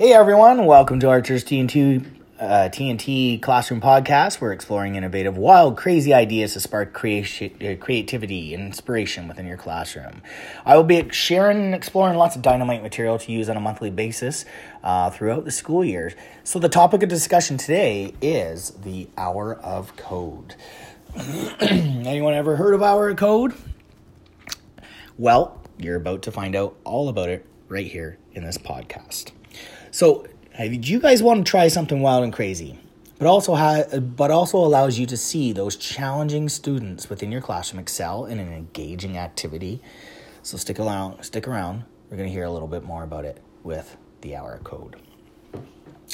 Hey everyone, welcome to Archer's TNT, uh, TNT Classroom Podcast. We're exploring innovative, wild, crazy ideas to spark creation, uh, creativity and inspiration within your classroom. I will be sharing and exploring lots of dynamite material to use on a monthly basis uh, throughout the school year. So the topic of discussion today is the Hour of Code. Anyone ever heard of Hour of Code? Well, you're about to find out all about it right here in this podcast. So, you guys want to try something wild and crazy, but also ha- but also allows you to see those challenging students within your classroom excel in an engaging activity? So stick around. Stick around. We're going to hear a little bit more about it with the hour code.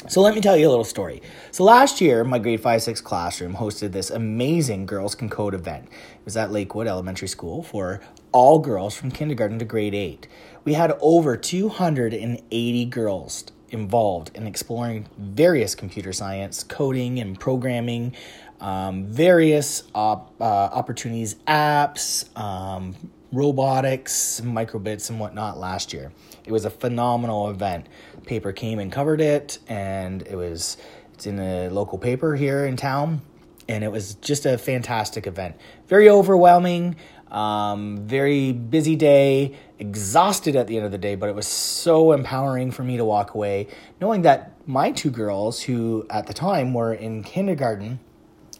So let me tell you a little story. So last year, my grade 5 6 classroom hosted this amazing Girls Can Code event. It was at Lakewood Elementary School for all girls from kindergarten to grade 8. We had over 280 girls involved in exploring various computer science, coding, and programming, um, various op- uh, opportunities, apps, um, robotics, microbits, and whatnot last year. It was a phenomenal event. Paper came and covered it, and it was it's in a local paper here in town, and it was just a fantastic event. Very overwhelming. Um, very busy day, exhausted at the end of the day, but it was so empowering for me to walk away knowing that my two girls, who at the time were in kindergarten,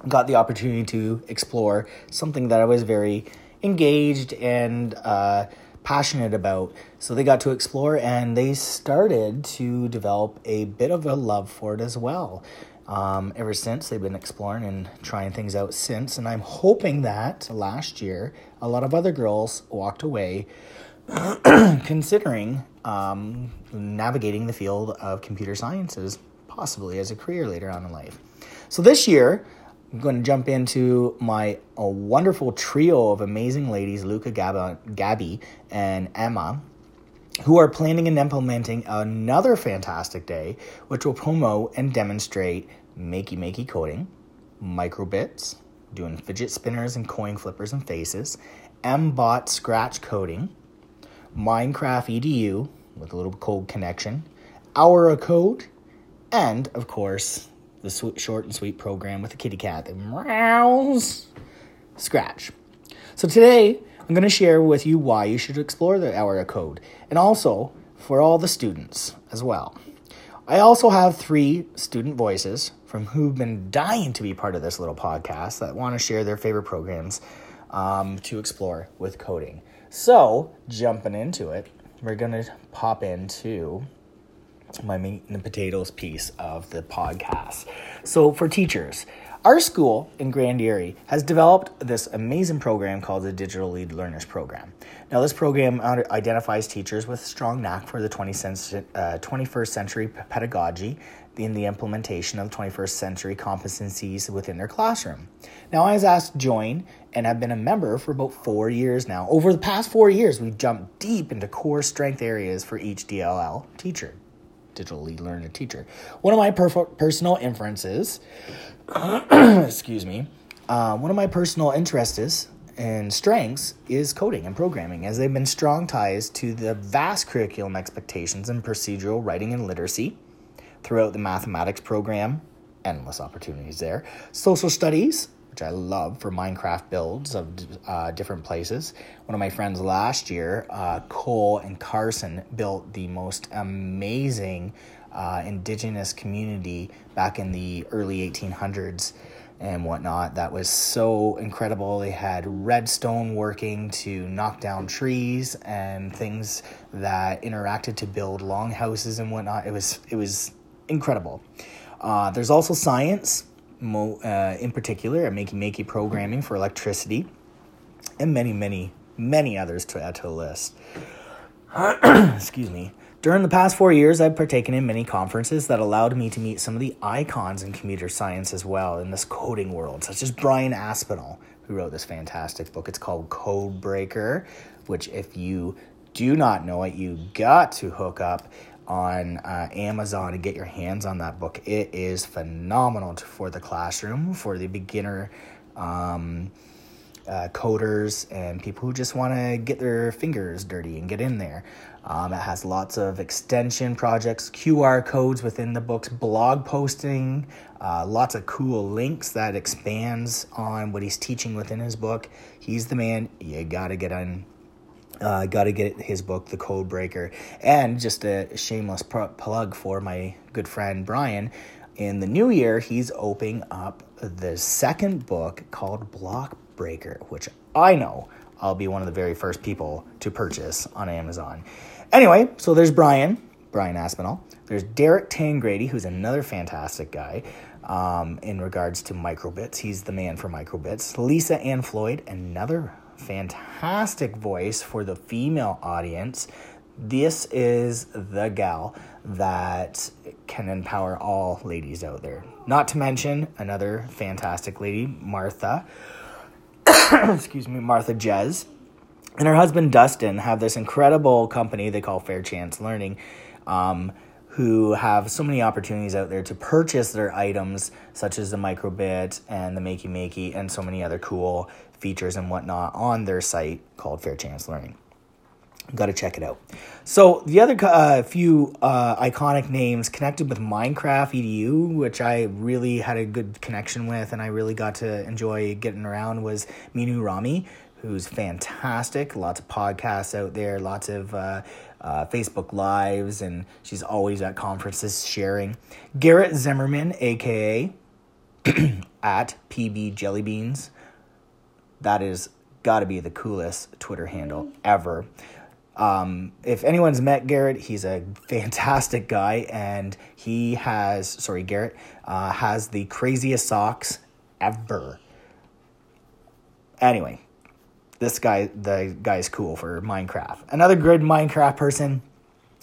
got the opportunity to explore something that I was very engaged and uh, passionate about. So they got to explore and they started to develop a bit of a love for it as well. Um, ever since they've been exploring and trying things out since, and I'm hoping that last year a lot of other girls walked away considering um, navigating the field of computer sciences, possibly as a career later on in life. So this year, I'm going to jump into my a wonderful trio of amazing ladies, Luca, Gab- Gabby, and Emma, who are planning and implementing another fantastic day, which will promote and demonstrate makey makey coding, microbits, doing fidget spinners and coin flippers and faces, MBOT scratch coding, Minecraft EDU with a little code connection, Hour of Code, and of course the sweet, short and sweet program with the kitty cat that meows, Scratch. So today I'm going to share with you why you should explore the Hour of Code, and also for all the students as well. I also have three student voices from who've been dying to be part of this little podcast that want to share their favorite programs um, to explore with coding. So, jumping into it, we're going to pop into my meat and potatoes piece of the podcast. So, for teachers, our school in Grand Erie has developed this amazing program called the Digital Lead Learners Program. Now, this program identifies teachers with strong knack for the 20th, uh, 21st century pedagogy in the implementation of 21st century competencies within their classroom. Now, I was asked to join and have been a member for about four years now. Over the past four years, we've jumped deep into core strength areas for each DLL teacher, digitally learned teacher. One of my personal inferences, excuse me, uh, one of my personal interests and strengths is coding and programming, as they've been strong ties to the vast curriculum expectations in procedural writing and literacy throughout the mathematics program. Endless opportunities there. Social studies, which I love for Minecraft builds of uh, different places. One of my friends last year, uh, Cole and Carson, built the most amazing uh, indigenous community back in the early 1800s and whatnot. That was so incredible. They had redstone working to knock down trees and things that interacted to build longhouses and whatnot. It was it was incredible. Uh, there's also science, mo- uh, in particular, at Makey Makey programming for electricity, and many, many, many others to add to the list. Excuse me. During the past four years, I've partaken in many conferences that allowed me to meet some of the icons in computer science as well in this coding world, such as Brian Aspinall, who wrote this fantastic book. It's called Code Breaker, which, if you do not know it, you got to hook up on uh, Amazon and get your hands on that book. It is phenomenal for the classroom, for the beginner um, uh, coders and people who just want to get their fingers dirty and get in there. Um, it has lots of extension projects, QR codes within the books, blog posting, uh, lots of cool links that expands on what he's teaching within his book. He's the man. You got to get on uh, got to get his book, The Code Breaker. And just a shameless plug for my good friend Brian. In the new year, he's opening up the second book called Block Breaker, which I know I'll be one of the very first people to purchase on Amazon. Anyway, so there's Brian, Brian Aspinall. There's Derek Tangrady, who's another fantastic guy um, in regards to microbits. He's the man for microbits. Lisa Ann Floyd, another fantastic voice for the female audience. This is the gal that can empower all ladies out there. Not to mention another fantastic lady, Martha. excuse me, Martha Jez and her husband Dustin have this incredible company they call Fair Chance Learning, um, who have so many opportunities out there to purchase their items, such as the microbit and the Makey Makey, and so many other cool features and whatnot on their site called Fair Chance Learning. Got to check it out. So the other uh, few uh, iconic names connected with Minecraft EDU, which I really had a good connection with, and I really got to enjoy getting around, was Meenoo Rami, who's fantastic. Lots of podcasts out there, lots of uh, uh, Facebook Lives, and she's always at conferences sharing. Garrett Zimmerman, aka at PB Jellybeans. That is got to be the coolest Twitter handle ever. Um, if anyone's met Garrett, he's a fantastic guy, and he has sorry, Garrett uh, has the craziest socks ever. Anyway, this guy, the guy's cool for Minecraft. Another good Minecraft person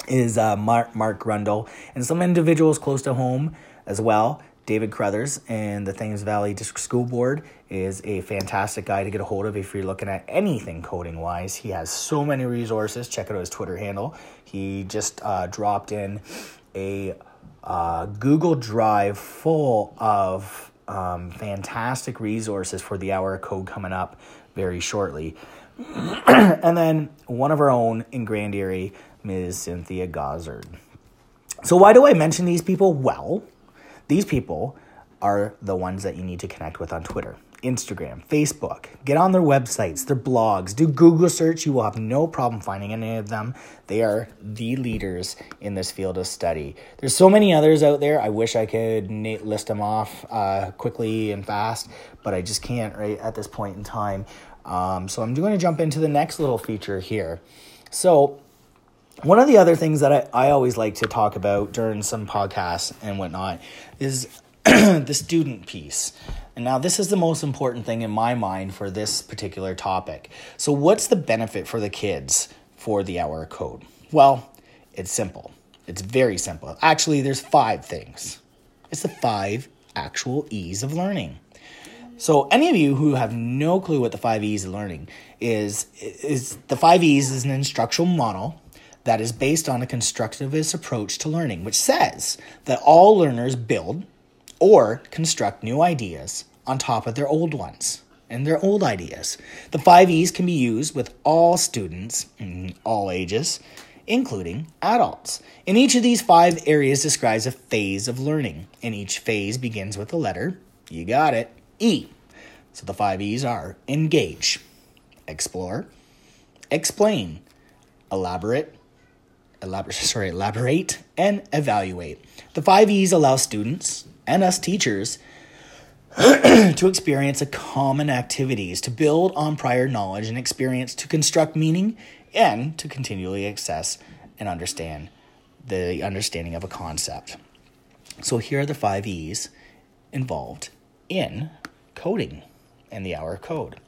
is uh, Mark, Mark Grundle, and some individuals close to home as well. David Crothers and the Thames Valley District School Board is a fantastic guy to get a hold of if you're looking at anything coding wise. He has so many resources. Check out his Twitter handle. He just uh, dropped in a uh, Google Drive full of um, fantastic resources for the hour of code coming up very shortly. and then one of our own in Grand Erie, Ms. Cynthia Gozzard. So, why do I mention these people? Well, these people are the ones that you need to connect with on Twitter, Instagram, Facebook. Get on their websites, their blogs, do Google search. You will have no problem finding any of them. They are the leaders in this field of study. There's so many others out there. I wish I could list them off uh, quickly and fast, but I just can't right at this point in time. Um, so I'm going to jump into the next little feature here. So one of the other things that I, I always like to talk about during some podcasts and whatnot is the student piece. And now, this is the most important thing in my mind for this particular topic. So, what's the benefit for the kids for the hour code? Well, it's simple. It's very simple. Actually, there's five things. It's the five actual E's of learning. So, any of you who have no clue what the five E's of learning is, is the five E's is an instructional model that is based on a constructivist approach to learning, which says that all learners build or construct new ideas on top of their old ones and their old ideas. The five E's can be used with all students, mm, all ages, including adults. In each of these five areas describes a phase of learning, and each phase begins with the letter, you got it, E. So the five E's are engage, explore, explain, elaborate, elaborate, sorry, elaborate, and evaluate. The five E's allow students and us teachers to experience a common activities, to build on prior knowledge and experience, to construct meaning, and to continually access and understand the understanding of a concept. So here are the five E's involved in coding and the hour code.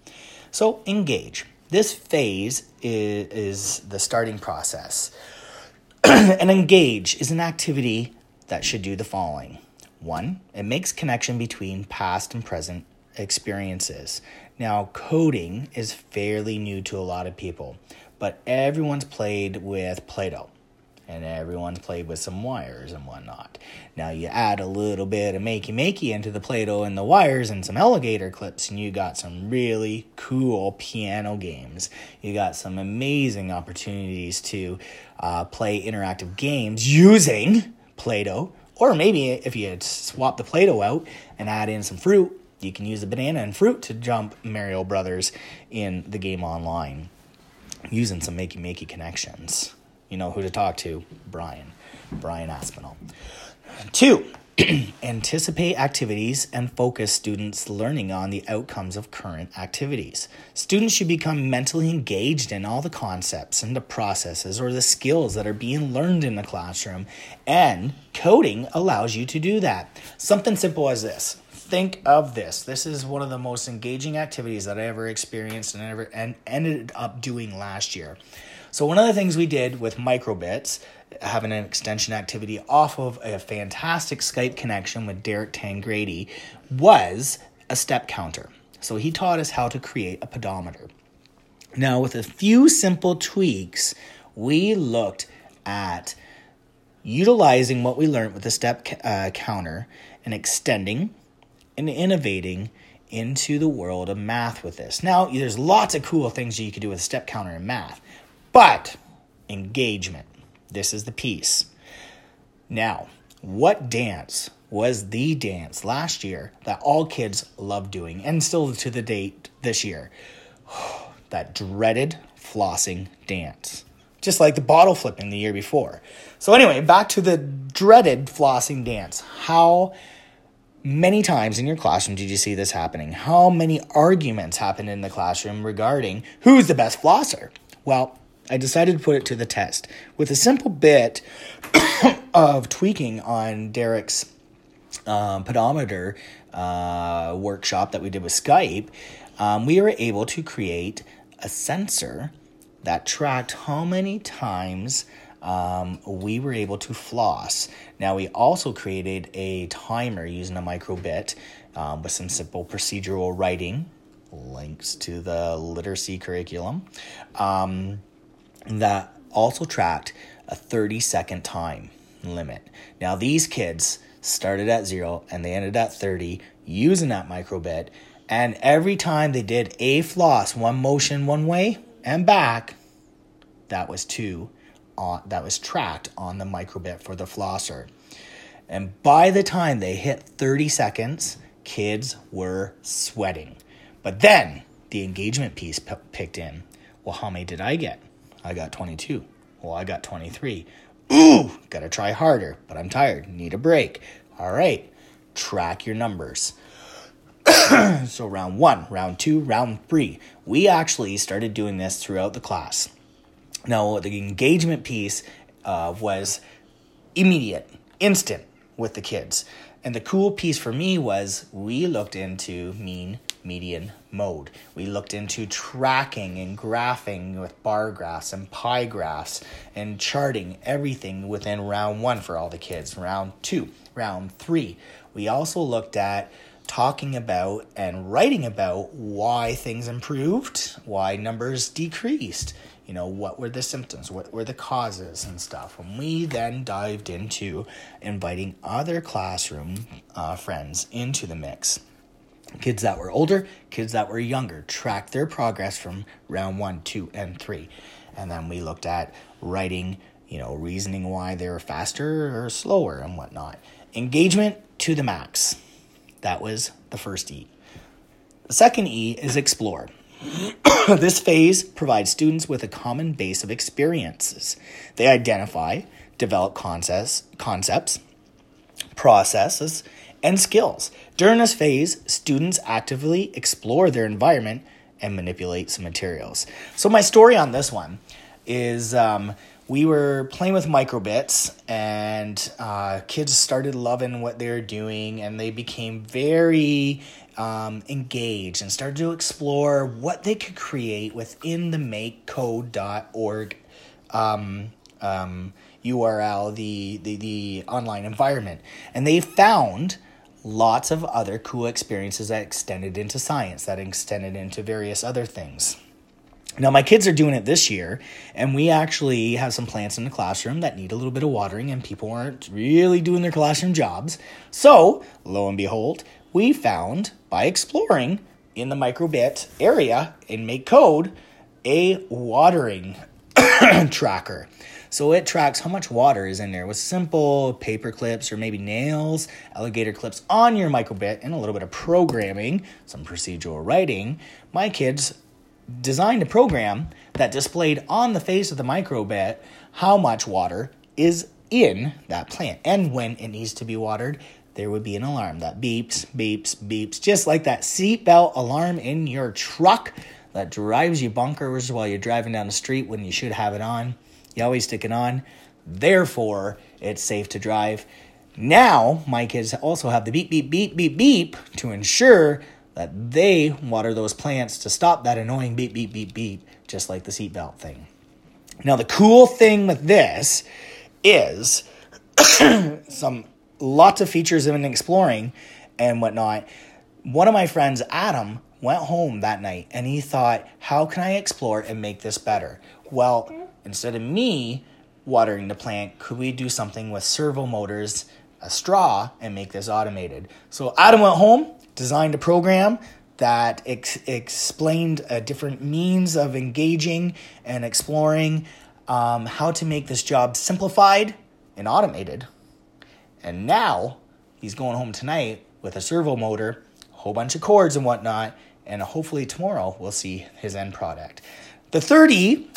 So engage. This phase is, is the starting process. and engage is an activity that should do the following. One, it makes connection between past and present experiences. Now, coding is fairly new to a lot of people, but everyone's played with Play Doh. and everyone's played with some wires and whatnot. Now you add a little bit of makey makey into the Play-Doh and the wires and some alligator clips, and you got some really cool piano games. You got some amazing opportunities to uh, play interactive games using Play-Doh, or maybe if you swap the Play-Doh out and add in some fruit, you can use the banana and fruit to jump Mario Brothers in the game online using some makey makey connections. You know who to talk to? Brian. Brian Aspinall. Two, anticipate activities and focus students' learning on the outcomes of current activities. Students should become mentally engaged in all the concepts and the processes or the skills that are being learned in the classroom, and coding allows you to do that. Something simple as this. Think of this. This is one of the most engaging activities that I ever experienced and ever and ended up doing last year. So one of the things we did with microbits, having an extension activity off of a fantastic Skype connection with Derek Tangrady, was a step counter. So he taught us how to create a pedometer. Now, with a few simple tweaks, we looked at utilizing what we learned with the step uh, counter and extending and innovating into the world of math with this. Now, there's lots of cool things you could do with a step counter in math. But engagement, this is the piece. Now, what dance was the dance last year that all kids love doing and still to the date this year? that dreaded flossing dance. Just like the bottle flipping the year before. So, anyway, back to the dreaded flossing dance. How many times in your classroom did you see this happening? How many arguments happened in the classroom regarding who's the best flosser? Well, I decided to put it to the test with a simple bit of tweaking on Derek's um, pedometer uh, workshop that we did with Skype. Um, we were able to create a sensor that tracked how many times um, we were able to floss. Now, we also created a timer using a microbit um, with some simple procedural writing, links to the literacy curriculum. Um, that also tracked a 30 second time limit. Now, these kids started at zero and they ended at 30 using that microbit. And every time they did a floss, one motion one way and back, that was two on uh, that was tracked on the microbit for the flosser. And by the time they hit 30 seconds, kids were sweating. But then the engagement piece p- picked in. Well, how many did I get? I got 22. Well, I got 23. Ooh, gotta try harder, but I'm tired. Need a break. All right, track your numbers. so, round one, round two, round three. We actually started doing this throughout the class. Now, the engagement piece uh, was immediate, instant with the kids. And the cool piece for me was we looked into mean, median, mode. We looked into tracking and graphing with bar graphs and pie graphs and charting everything within round one for all the kids. Round two, round three. We also looked at talking about and writing about why things improved, why numbers decreased. You know, what were the symptoms, what were the causes and stuff. And we then dived into inviting other classroom uh, friends into the mix Kids that were older, kids that were younger, tracked their progress from round one, two, and three. And then we looked at writing, you know, reasoning why they were faster or slower and whatnot. Engagement to the max. That was the first E. The second E is explore. this phase provides students with a common base of experiences. They identify, develop concepts, concepts processes, and skills. During this phase, students actively explore their environment and manipulate some materials. So, my story on this one is um, we were playing with microbits, and uh, kids started loving what they were doing, and they became very um, engaged and started to explore what they could create within the makecode.org um, um, URL, the, the, the online environment. And they found lots of other cool experiences that extended into science, that extended into various other things. Now, my kids are doing it this year, and we actually have some plants in the classroom that need a little bit of watering, and people aren't really doing their classroom jobs. So, lo and behold, we found by exploring in the microbit area in Make Code a watering tracker. So it tracks how much water is in there with simple paper clips or maybe nails, alligator clips on your microbit, and a little bit of programming, some procedural writing. My kids designed a program that displayed on the face of the microbit how much water is in that plant and when it needs to be watered there would be an alarm that beeps beeps beeps just like that seatbelt alarm in your truck that drives you bonkers while you're driving down the street when you should have it on you always stick it on therefore it's safe to drive now my kids also have the beep beep beep beep beep to ensure that they water those plants to stop that annoying beep, beep, beep, beep, just like the seatbelt thing. Now, the cool thing with this is some lots of features in exploring and whatnot. One of my friends, Adam, went home that night and he thought, How can I explore and make this better? Well, instead of me watering the plant, could we do something with servo motors, a straw, and make this automated? So Adam went home, designed a program that ex- explained a different means of engaging and exploring um, how to make this job simplified and automated. And now he's going home tonight with a servo motor, a whole bunch of cords and whatnot, and hopefully tomorrow we'll see his end product. The 30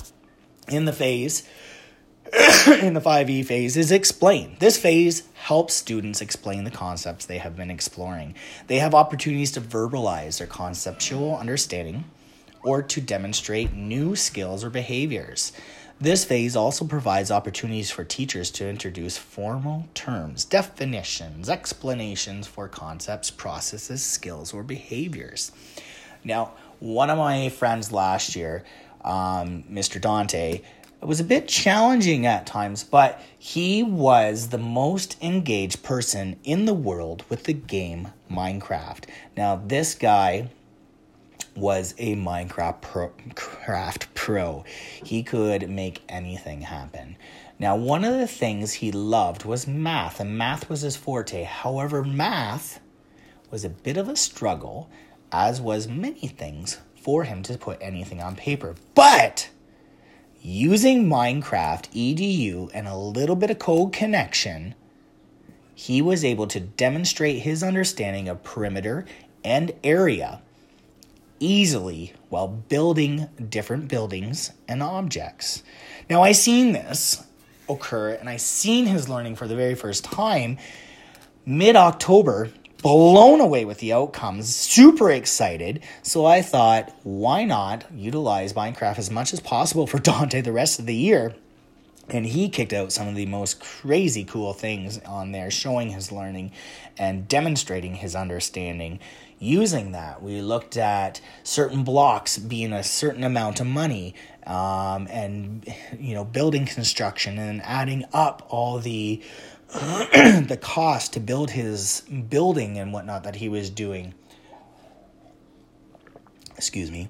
in the phase in the 5e phase is explain. This phase helps students explain the concepts they have been exploring. They have opportunities to verbalize their conceptual understanding or to demonstrate new skills or behaviors. This phase also provides opportunities for teachers to introduce formal terms, definitions, explanations for concepts, processes, skills, or behaviors. Now, one of my friends last year, um, Mr. Dante, it was a bit challenging at times, but he was the most engaged person in the world with the game Minecraft. Now, this guy was a Minecraft pro, craft pro. He could make anything happen. Now, one of the things he loved was math, and math was his forte. However, math was a bit of a struggle, as was many things, for him to put anything on paper. But using Minecraft EDU and a little bit of code connection, he was able to demonstrate his understanding of perimeter and area easily while building different buildings and objects. Now, I seen this occur and I seen his learning for the very first time mid October blown away with the outcomes, super excited. So I thought, why not utilize Minecraft as much as possible for Dante the rest of the year? And he kicked out some of the most crazy cool things on there, showing his learning and demonstrating his understanding using that. We looked at certain blocks being a certain amount of money um, and, you know, building construction and adding up all the the cost to build his building and whatnot that he was doing. Excuse me.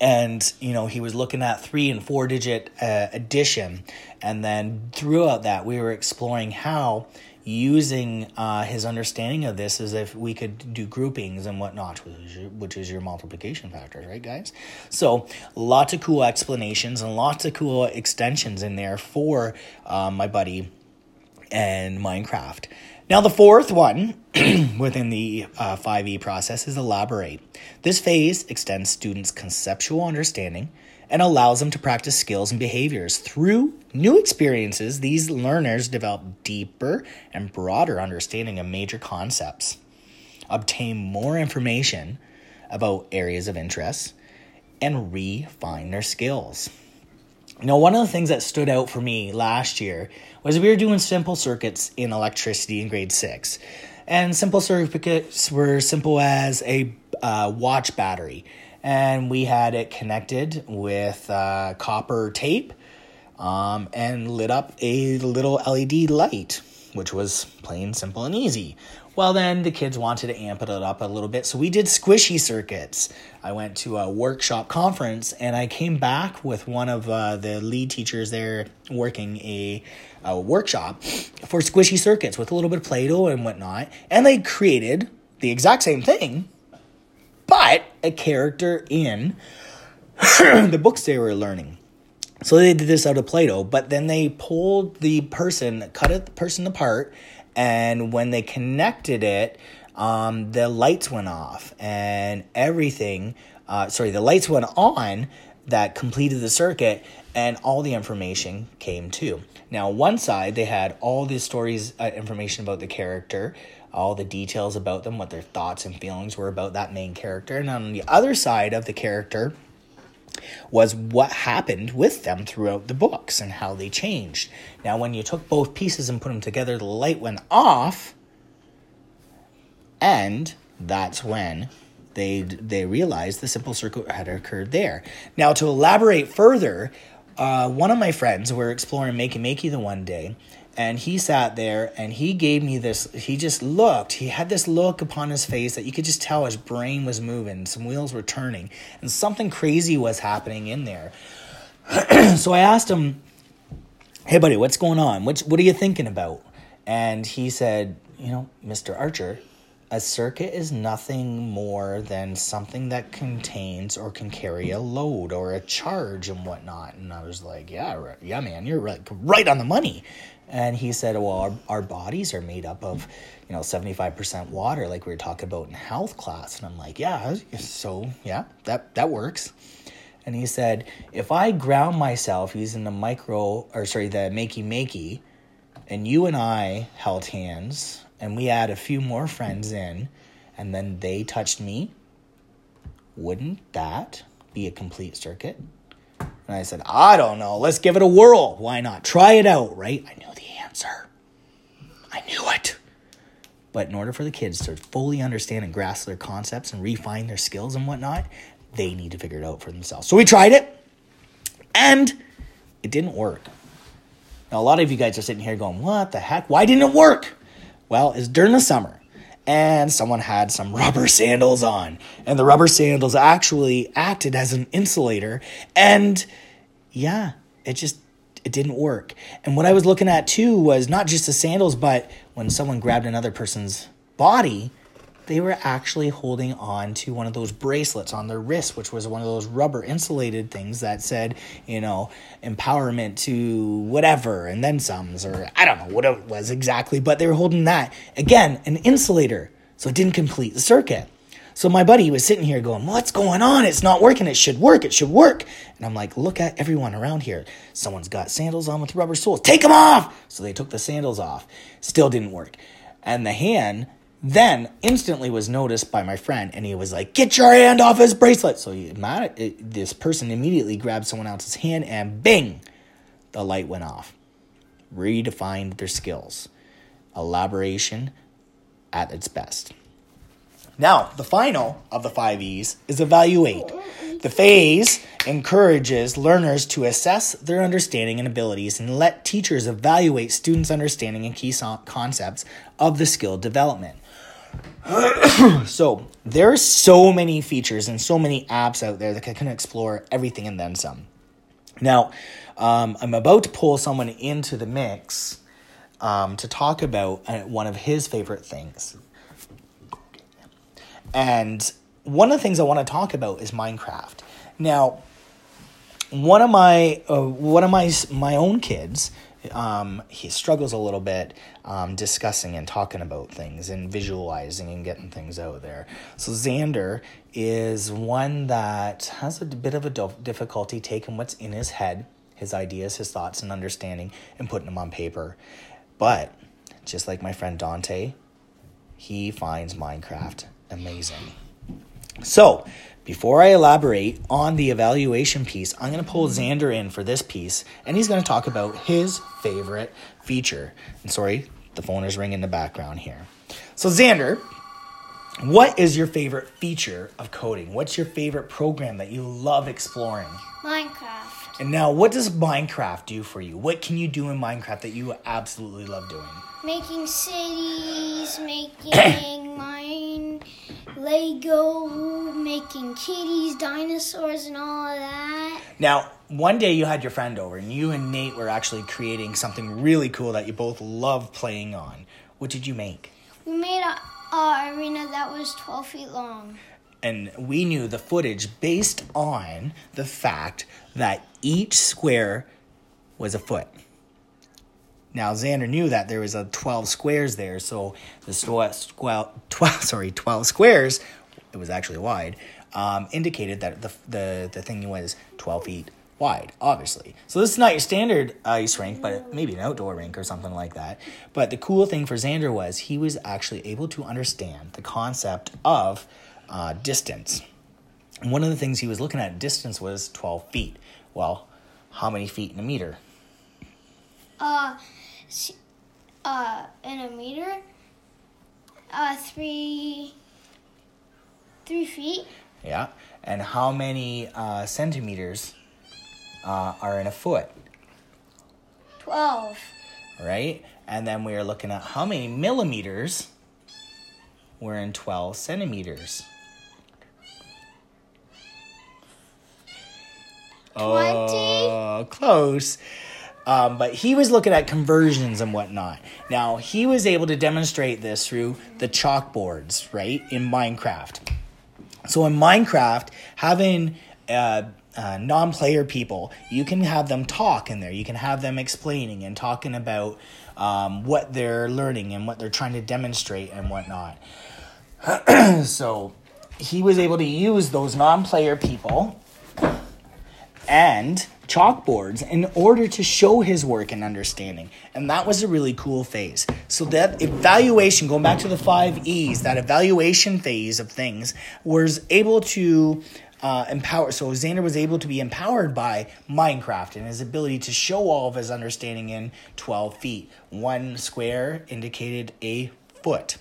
And, you know, he was looking at three and four digit uh, addition. And then throughout that, we were exploring how using uh, his understanding of this is if we could do groupings and whatnot, which is, your, which is your multiplication factors, right, guys? So, lots of cool explanations and lots of cool extensions in there for uh, my buddy and Minecraft. Now, the fourth one within the uh, 5e process is elaborate. This phase extends students' conceptual understanding and allows them to practice skills and behaviors. Through new experiences, these learners develop deeper and broader understanding of major concepts, obtain more information about areas of interest, and refine their skills. Now, one of the things that stood out for me last year was we were doing simple circuits in electricity in grade six. And simple circuits were simple as a uh, watch battery. And we had it connected with uh, copper tape um, and lit up a little LED light which was plain, simple, and easy. Well, then the kids wanted to amp it up a little bit, so we did squishy circuits. I went to a workshop conference and I came back with one of uh, the lead teachers there working a, a workshop for squishy circuits with a little bit of Play Doh and whatnot. And they created the exact same thing, but a character in the books they were learning. So they did this out of Play Doh, but then they pulled the person, cut it, the person apart, and when they connected it, um, the lights went off and everything. Uh, sorry, the lights went on that completed the circuit, and all the information came too. Now, one side they had all the stories, uh, information about the character, all the details about them, what their thoughts and feelings were about that main character, and on the other side of the character was what happened with them throughout the books and how they changed. Now, when you took both pieces and put them together, the light went off, and that's when they they realized the simple circuit had occurred there. Now, to elaborate further, uh, one of my friends were exploring Makey Makey the one day, and he sat there and he gave me this he just looked he had this look upon his face that you could just tell his brain was moving some wheels were turning and something crazy was happening in there so i asked him hey buddy what's going on what, what are you thinking about and he said you know mr archer a circuit is nothing more than something that contains or can carry a load or a charge and whatnot. And I was like, yeah, yeah, man, you're right, right on the money. And he said, well, our, our bodies are made up of, you know, 75% water, like we were talking about in health class. And I'm like, yeah, so yeah, that, that works. And he said, if I ground myself using the micro, or sorry, the makey makey, and you and I held hands, and we had a few more friends in, and then they touched me, wouldn't that be a complete circuit? And I said, I don't know. Let's give it a whirl. Why not? Try it out, right? I the answer. I knew it. But in order for the kids to fully understand and grasp their concepts and refine their skills and whatnot, they need to figure it out for themselves. So we tried it, and it didn't work. Now, a lot of you guys are sitting here going, What the heck? Why didn't it work? Well, it's during the summer and someone had some rubber sandals on. And the rubber sandals actually acted as an insulator. And yeah, it just it didn't work. And what I was looking at too was not just the sandals, but when someone grabbed another person's body, they were actually holding on to one of those bracelets on their wrist, which was one of those rubber insulated things that said, you know, empowerment to whatever and then some's, or I don't know what it was exactly, but they were holding that. Again, an insulator. So it didn't complete the circuit. So my buddy was sitting here going, What's going on? It's not working. It should work. It should work. And I'm like, Look at everyone around here. Someone's got sandals on with rubber soles. Take them off. So they took the sandals off. Still didn't work. And the hand then instantly was noticed by my friend and he was like get your hand off his bracelet so he, this person immediately grabbed someone else's hand and bing the light went off redefined their skills elaboration at its best now the final of the five e's is evaluate the phase encourages learners to assess their understanding and abilities and let teachers evaluate students' understanding and key concepts of the skill development. so there's so many features and so many apps out there that can explore everything and then some. Now, um, I'm about to pull someone into the mix um, to talk about uh, one of his favorite things. And one of the things I want to talk about is Minecraft. Now, one of my uh, one of my my own kids um, he struggles a little bit um, discussing and talking about things and visualizing and getting things out there. So Xander is one that has a bit of a difficulty taking what's in his head, his ideas, his thoughts, and understanding, and putting them on paper. But just like my friend Dante, he finds Minecraft amazing. So before I elaborate on the evaluation piece, I'm going to pull Xander in for this piece, and he's going to talk about his favorite feature. And sorry, the phone is ringing in the background here. So, Xander, what is your favorite feature of coding? What's your favorite program that you love exploring? Minecraft. And now, what does Minecraft do for you? What can you do in Minecraft that you absolutely love doing? Making cities, making Lego, making kitties, dinosaurs, and all of that. Now, one day you had your friend over, and you and Nate were actually creating something really cool that you both love playing on. What did you make? We made a, a arena that was 12 feet long. And we knew the footage based on the fact that each square was a foot. Now Xander knew that there was a 12 squares there, so the squ- squ- 12 sorry 12 squares, it was actually wide, um, indicated that the, the the thing was 12 feet wide, obviously. So this is not your standard ice rink, but maybe an outdoor rink or something like that. But the cool thing for Xander was he was actually able to understand the concept of uh, distance. And one of the things he was looking at distance was 12 feet. Well, how many feet in a meter? Uh, uh, in a meter, uh, three, three feet. Yeah. And how many uh, centimeters uh, are in a foot, 12. right? And then we are looking at how many millimeters were in 12 centimeters. Oh, close. Um, but he was looking at conversions and whatnot. Now, he was able to demonstrate this through the chalkboards, right, in Minecraft. So, in Minecraft, having uh, uh, non player people, you can have them talk in there. You can have them explaining and talking about um, what they're learning and what they're trying to demonstrate and whatnot. so, he was able to use those non player people and chalkboards in order to show his work and understanding. And that was a really cool phase. So that evaluation, going back to the five E's, that evaluation phase of things was able to uh, empower. So Xander was able to be empowered by Minecraft and his ability to show all of his understanding in 12 feet. One square indicated a foot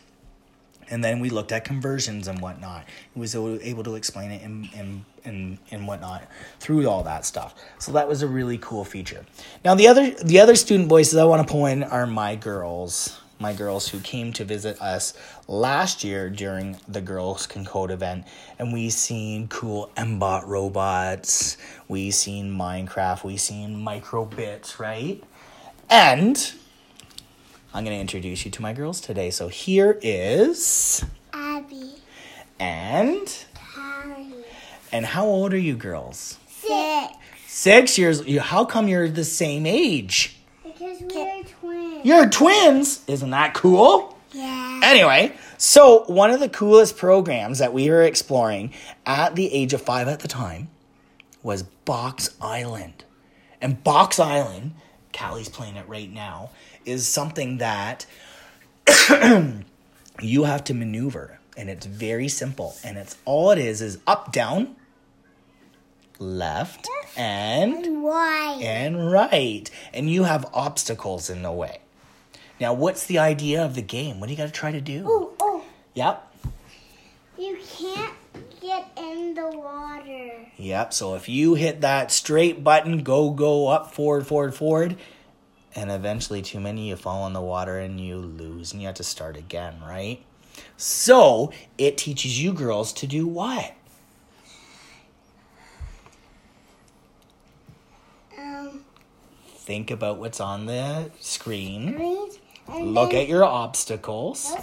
and then we looked at conversions and whatnot. He was able to explain it and and and and whatnot through all that stuff. So that was a really cool feature. Now the other the other student voices I want to pull in are my girls. My girls who came to visit us last year during the Girls Can Code event, and we seen cool Mbot robots, we seen Minecraft, we seen microbits, right? And I'm going to introduce you to my girls today. So here is Abbie. and Callie. and how old are you girls? Six. 6 years. How come you're the same age? Because we are twins. You're twins. Isn't that cool? Yeah. Anyway, so one of the coolest programs that we were exploring at the age of 5 at the time was Box Island. And Box Island, Callie's playing it right now, is something that you have to maneuver. And it's very simple. And it's all it is is up down left and Why? and right. And you have obstacles in the way. Now what's the idea of the game? What do you got to try to do? Oh, oh. yep. You can't get in the water. yep. So if you hit that straight button go go up forward forward forward and eventually too many you fall in the water and you lose and you have to start again right? So it teaches you girls to do what? Um, think about what's on the screen. Look at your obstacles.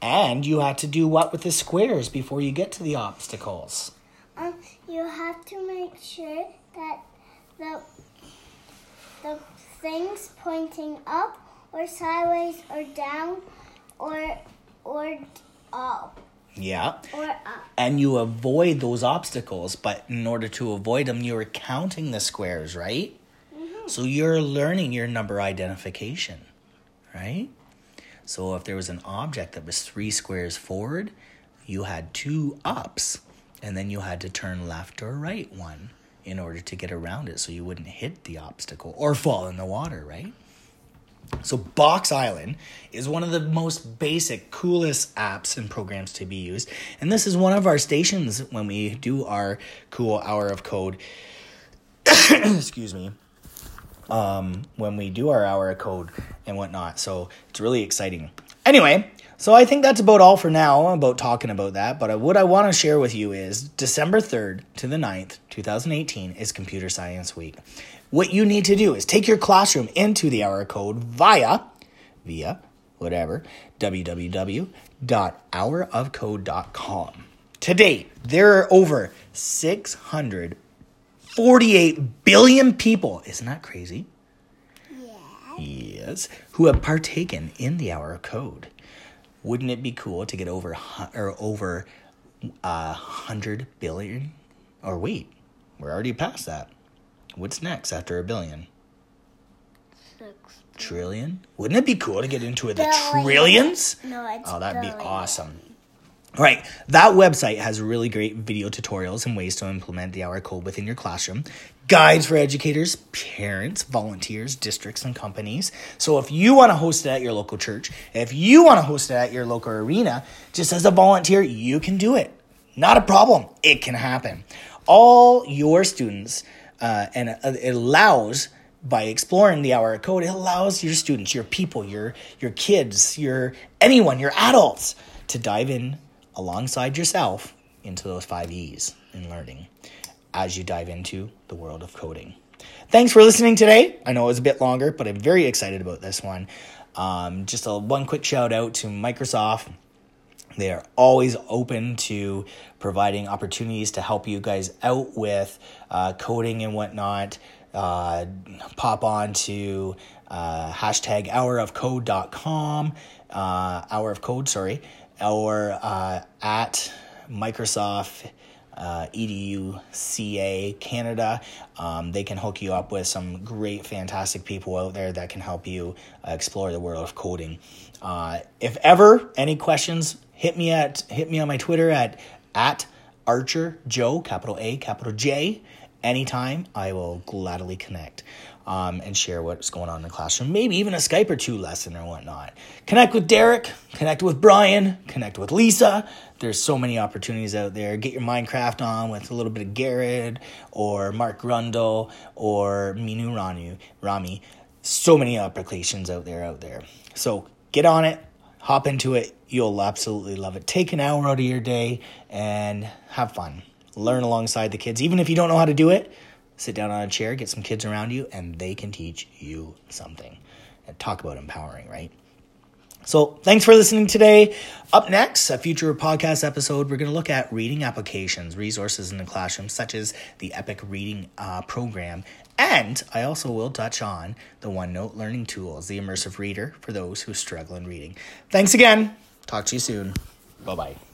And you have to do what with the squares before you get to the obstacles? Um, you have to make sure that the the things pointing up or sideways or down or or up. Yeah. Or up. and you avoid those obstacles but in order to avoid them you're counting the squares right? Mhm. so you're learning your number identification right? So if there was an object that was three squares forward you had two ups and then you had to turn left or right one in order to get around it so you wouldn't hit the obstacle or fall in the water right so Box Island is one of the most basic, coolest apps and programs to be used. And this is one of our stations when we do our cool hour of code excuse me, um, when we do our hour of code and whatnot. So it's really exciting. Anyway, so I think that's about all for now about talking about that. But what I want to share with you is December 3rd to the 9th, 2018 is Computer Science Week. What you need to do is take your classroom into the hour code via, via, whatever, www.hourofcode.com. To date, there are over 648 billion people. Isn't that crazy? Yes, who have partaken in the hour of code. Wouldn't it be cool to get over or over a hundred billion? Or wait, we're already past that. What's next after a billion? Six. Trillion? Wouldn't it be cool to get into the trillions? No, it's Oh, that'd be awesome. Right, that website has really great video tutorials and ways to implement the hour code within your classroom, guides for educators, parents, volunteers, districts, and companies. So if you want to host it at your local church, if you want to host it at your local arena, just as a volunteer, you can do it. Not a problem. It can happen. All your students, uh, and uh, it allows by exploring the hour of code, it allows your students, your people, your your kids, your anyone, your adults to dive in alongside yourself into those five E's in learning as you dive into the world of coding. Thanks for listening today. I know it was a bit longer, but I'm very excited about this one. Um, just a one quick shout out to Microsoft. They are always open to providing opportunities to help you guys out with uh, coding and whatnot. Uh, pop on to uh, hashtag hourofcode.com, uh, hour of code, sorry, or uh, at Microsoft uh, edu ca canada. Um, they can hook you up with some great fantastic people out there that can help you uh, explore the world of coding. Uh, if ever any questions hit me at hit me on my twitter at at archer joe capital a capital j. Anytime i will gladly connect um, and share what's going on in the classroom. Maybe even a Skype or two lesson or whatnot. Connect with Derek, connect with Brian, connect with Lisa. There's so many opportunities out there. Get your Minecraft on with a little bit of Garrett or Mark Grundle or Meenoo Ranu, Rami. So many applications out there, out there. So get on it, hop into it. You'll absolutely love it. Take an hour out of your day and have fun. Learn alongside the kids. Even if you don't know how to do it, sit down on a chair, get some kids around you, and they can teach you something. And talk about empowering, right? So, thanks for listening today. Up next, a future podcast episode, we're going to look at reading applications, resources in the classroom, such as the EPIC reading uh, program. And I also will touch on the OneNote learning tools, the immersive reader for those who struggle in reading. Thanks again. Talk to you soon. Bye bye.